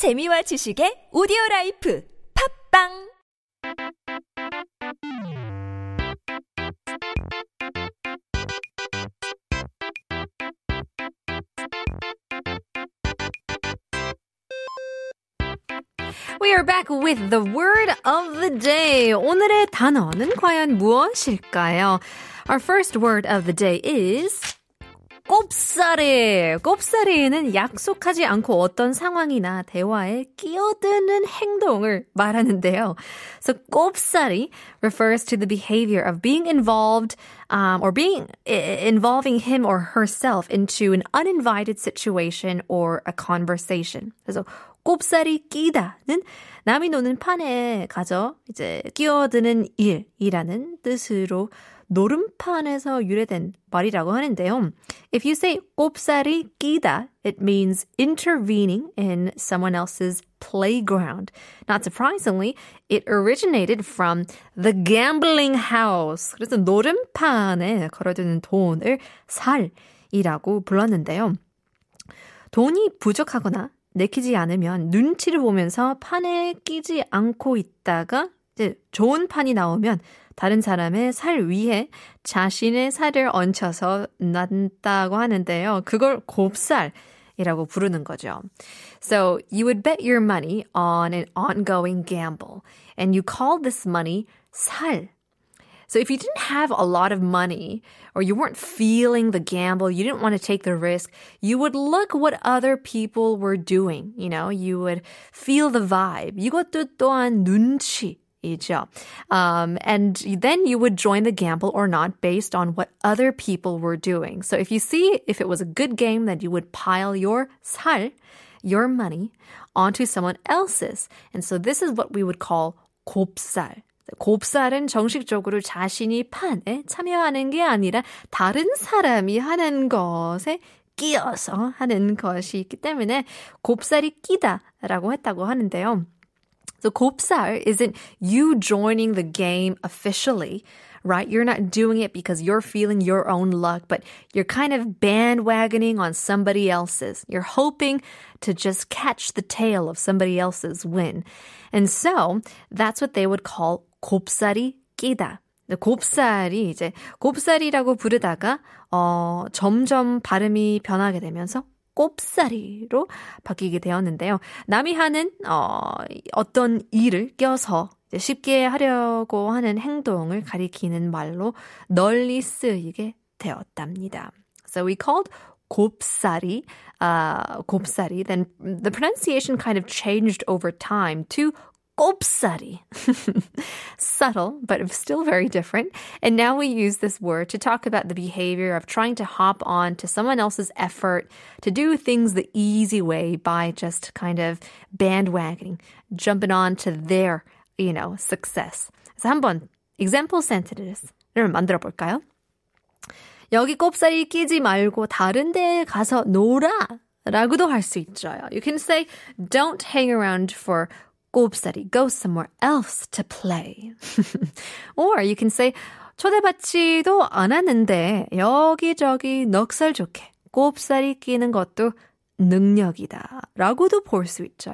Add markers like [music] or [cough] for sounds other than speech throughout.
재미와 지식의 오디오 라이프 팝빵 We are back with the word of the day. 오늘의 단어는 과연 무엇일까요? Our first word of the day is 꼽사리. 꼽사리는 약속하지 않고 어떤 상황이나 대화에 끼어드는 행동을 말하는데요. So 꼽사리 refers to the behavior of being involved um, or being involving him or herself into an uninvited situation or a conversation. 그래서 꼽사리 끼다는 남이 노는 판에 가져 이제 끼어드는 일이라는 뜻으로 노름판에서 유래된 말이라고 하는데요. If you say 꼽사리 끼다, it means intervening in someone else's playground. Not surprisingly, it originated from the gambling house. 그래서 노름판에 걸어두는 돈을 살이라고 불렀는데요. 돈이 부족하거나 내키지 않으면 눈치를 보면서 판에 끼지 않고 있다가 좋은 판이 나오면 다른 사람의 살 위에 자신의 살을 얹혀서 놨다고 하는데요. 그걸 곱살이라고 부르는 거죠. So you would bet your money on an ongoing gamble and you call this money 살. So if you didn't have a lot of money or you weren't feeling the gamble, you didn't want to take the risk, you would look what other people were doing. You know, you would feel the vibe. 이것도 또한 눈치. 이죠. Um, and then you would join the gamble or not based on what other people were doing. So if you see if it was a good game, then you would pile your 살, your money, onto someone else's. And so this is what we would call 곱살. 곱살은 정식적으로 자신이 판에 참여하는 게 아니라 다른 사람이 하는 것에 끼어서 하는 것이 있기 때문에 곱살이 끼다라고 했다고 하는데요. So 곱살 isn't you joining the game officially, right? You're not doing it because you're feeling your own luck, but you're kind of bandwagoning on somebody else's. You're hoping to just catch the tail of somebody else's win. And so that's what they would call 곱살이 끼다. 곱살이 이제 곱살이라고 부르다가 어 점점 발음이 변하게 되면서 꼽사리로 바뀌게 되었는데요. 남이 하는 어, 어떤 일을 껴서 쉽게 하려고 하는 행동을 가리키는 말로 널리 쓰이게 되었답니다. So we called 곱사리, uh, 곱사리. Then the pronunciation kind of changed over time to 곱살이. [laughs] Subtle, but still very different. And now we use this word to talk about the behavior of trying to hop on to someone else's effort to do things the easy way by just kind of bandwagoning, jumping on to their, you know, success. 그래서 한번 example sentence를 만들어 볼까요? 여기 곱살이 끼지 말고 다른 데 가서 놀아. 라고도 할 수 있죠. You can say, don't hang around for 곱살이 go somewhere else to play. or you can say 초대받지도 않았는데 여기저기 넉살 좋게 곱살이 끼는 것도 능력이다. 라고도 볼 수 있죠.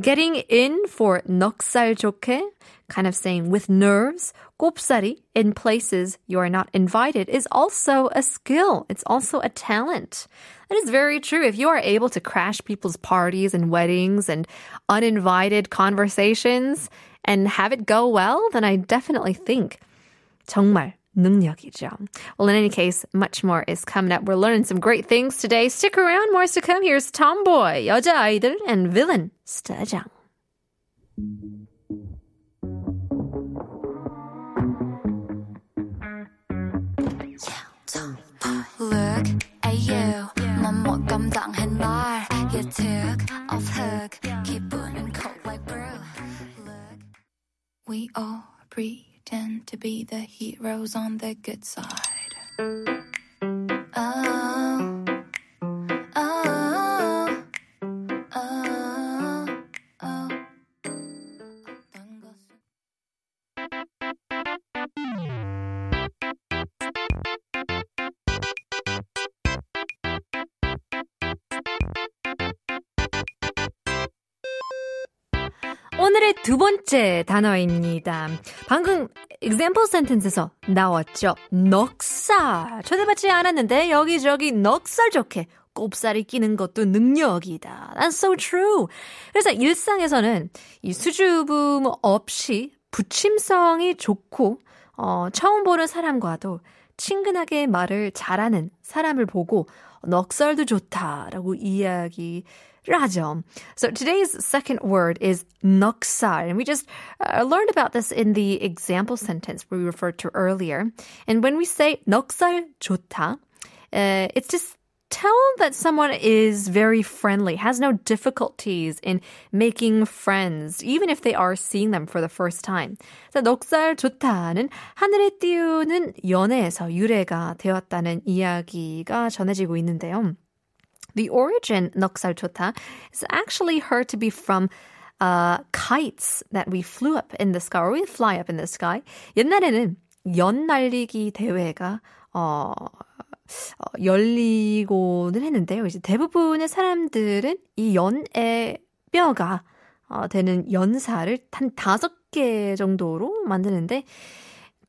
Getting in for 넉살 좋게, kind of saying with nerves, 곱살이 in places you are not invited is also a skill. It's also a talent. That is very true. If you are able to crash people's parties and weddings and uninvited conversations and have it go well, then I definitely think 정말 능력이죠. Well, in any case, much more is coming up. We're learning some great things today. Stick around, more to come. Here's Tomboy, 여자아이들, and Villain, 스타장. Look at you, 넌못 감당해 날. You took off hook, 기분은 cold like brew. Look, we all pretend to be the heroes on the good side. 오늘의 두 번째 단어입니다. 방금 example sentence에서 나왔죠. 넉살. 초대받지 않았는데 여기저기 넉살 좋게 꼽살이 끼는 것도 능력이다. That's so true. 그래서 일상에서는 이 수줍음 없이 부침성이 좋고 어, 처음 보는 사람과도 친근하게 말을 잘하는 사람을 보고 넉살도 좋다라고 이야기 를 하죠. So today's second word is 넉살. And we just uh, learned about this in the example sentence we referred to earlier. And when we say 넉살 좋다, uh, it's just tell that someone is very friendly, has no difficulties in making friends, even if they are seeing them for the first time. 그래서 넉살 좋다는 하늘에 띄우는 연애에서 유래가 되었다는 이야기가 전해지고 있는데요. The origin 넉살 좋다 is actually heard to be from uh, kites that we flew up in the sky, or we fly up in the sky. 옛날에는 연 날리기 대회가 어, 어, 열리고는 했는데요. 이제 대부분의 사람들은 이 연의 뼈가 어, 되는 연사를 한 다섯 개 정도로 만드는데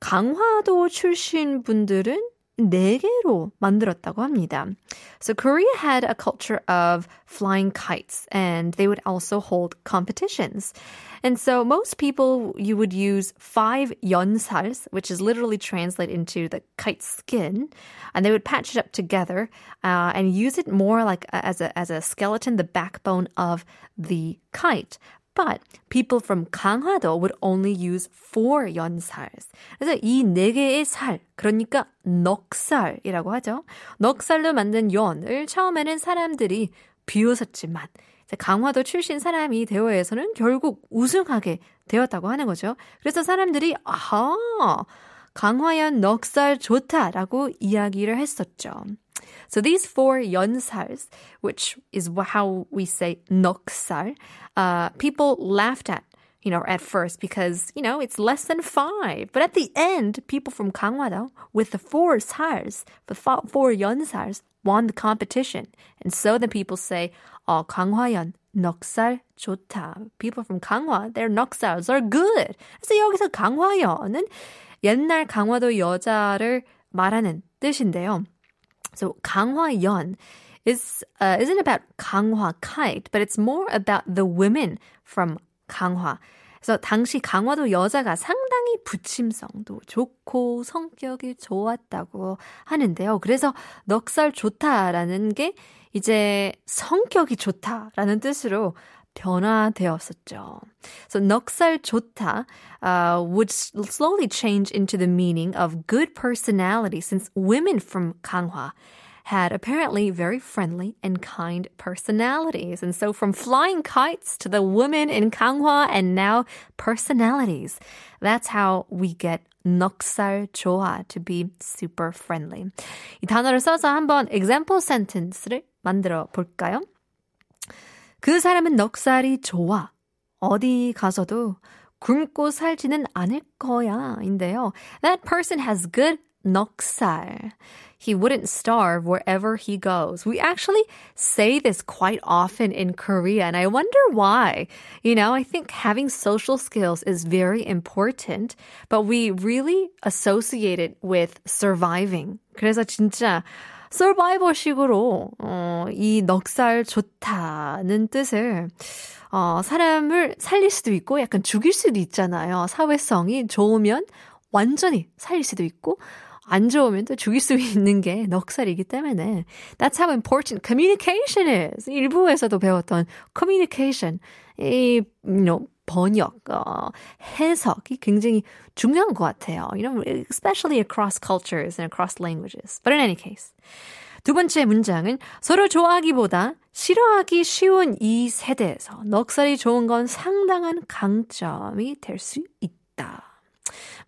강화도 출신 분들은 네 개로 만들었다고 합니다. So Korea had a culture of flying kites and they would also hold competitions. And so most people you would use five yonsals, which is literally translated into the kite skin, and they would patch it up together uh, and use it more like a, as a as a skeleton, the backbone of the kite. But people from 강화도 would only use four 연살s. 그래서 이 네 개의 살, 그러니까 넉살이라고 하죠. 넉살로 만든 연을 처음에는 사람들이 비웃었지만 강화도 출신 사람이 대회에서는 결국 우승하게 되었다고 하는 거죠. 그래서 사람들이 아하 강화연 넉살 좋다라고 이야기를 했었죠. So these four yonsars, which is how we say noksar, uh, people laughed at you know, at first because, you know, it's less than five. But at the end, people from Ganghwado with the four sars, the four yonsars, won the competition. And so the people say, oh, Ganghwayeon, 넉살 좋다. People from Ganghwa, their 넉살s are good. 그래서 여기서 강화연은 옛날 강화도 여자를 말하는 뜻인데요. So 강화연 is uh, isn't about 강화 kite, but it's more about the women from 강화. 그래서 당시 강화도 여자가 상당히 부침성도 좋고 성격이 좋았다고 하는데요. 그래서 넉살 좋다라는 게 이제 성격이 좋다라는 뜻으로 변화되었었죠. So 넉살 좋다 uh, would slowly change into the meaning of good personality since women from 강화 had apparently very friendly and kind personalities. And so from flying kites to the women in Kanghwa and now personalities. That's how we get 넉살 좋아 to be super friendly. 이 단어를 써서 한번 example sentence를 만들어 볼까요? 그 사람은 넉살이 좋아. 어디 가서도 굶고 살지는 않을 거야. 인데요. That person has good 넉살. He wouldn't starve wherever he goes. We actually say this quite often in Korea, and I wonder why. You know, I think having social skills is very important, but we really associate it with surviving. 그래서 진짜 서바이벌식으로 어, 이 넉살 좋다는 뜻을 어, 사람을 살릴 수도 있고 약간 죽일 수도 있잖아요. 사회성이 좋으면 완전히 살릴 수도 있고 안 좋으면 또 죽일 수 있는 게 넉살이기 때문에 That's how important communication is. 일부에서도 배웠던 communication. 이 you know, 번역, 어, 해석이 굉장히 중요한 것 같아요. You know, especially across cultures and across languages. But in any case. 두 번째 문장은 서로 좋아하기보다 싫어하기 쉬운 이 세대에서 넉살이 좋은 건 상당한 강점이 될 수 있다.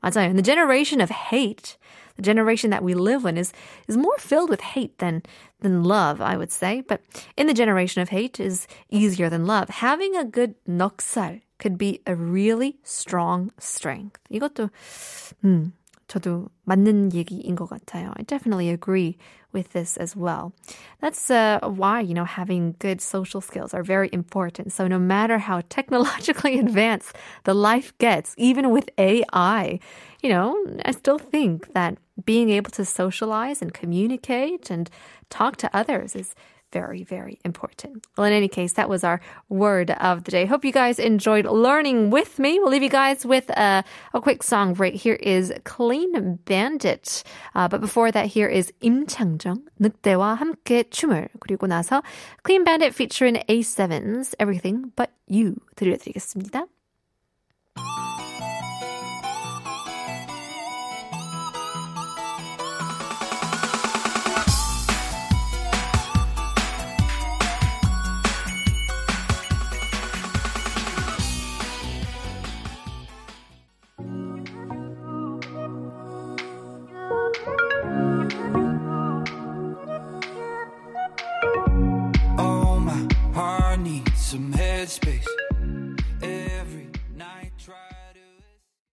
맞아요. In the generation of hate, the generation that we live in is is more filled with hate than than love, I would say. But in the generation of hate is easier than love. Having a good 넉살 could be a really strong strength. 이것도 음, 저도 맞는 얘기인 것 같아요. I definitely agree with this as well. That's uh, why, you know, having good social skills are very important. So no matter how technologically [laughs] advanced the life gets, even with AI, you know, I still think that being able to socialize and communicate and talk to others is very, very important. Well, in any case, that was our word of the day. Hope you guys enjoyed learning with me. We'll leave you guys with a, a quick song right Here is Clean Bandit. Uh, but before that, here is 임창정, 늑대와 함께 춤을. 그리고 나서 Clean Bandit featuring A7S Everything But You 들려드리겠습니다.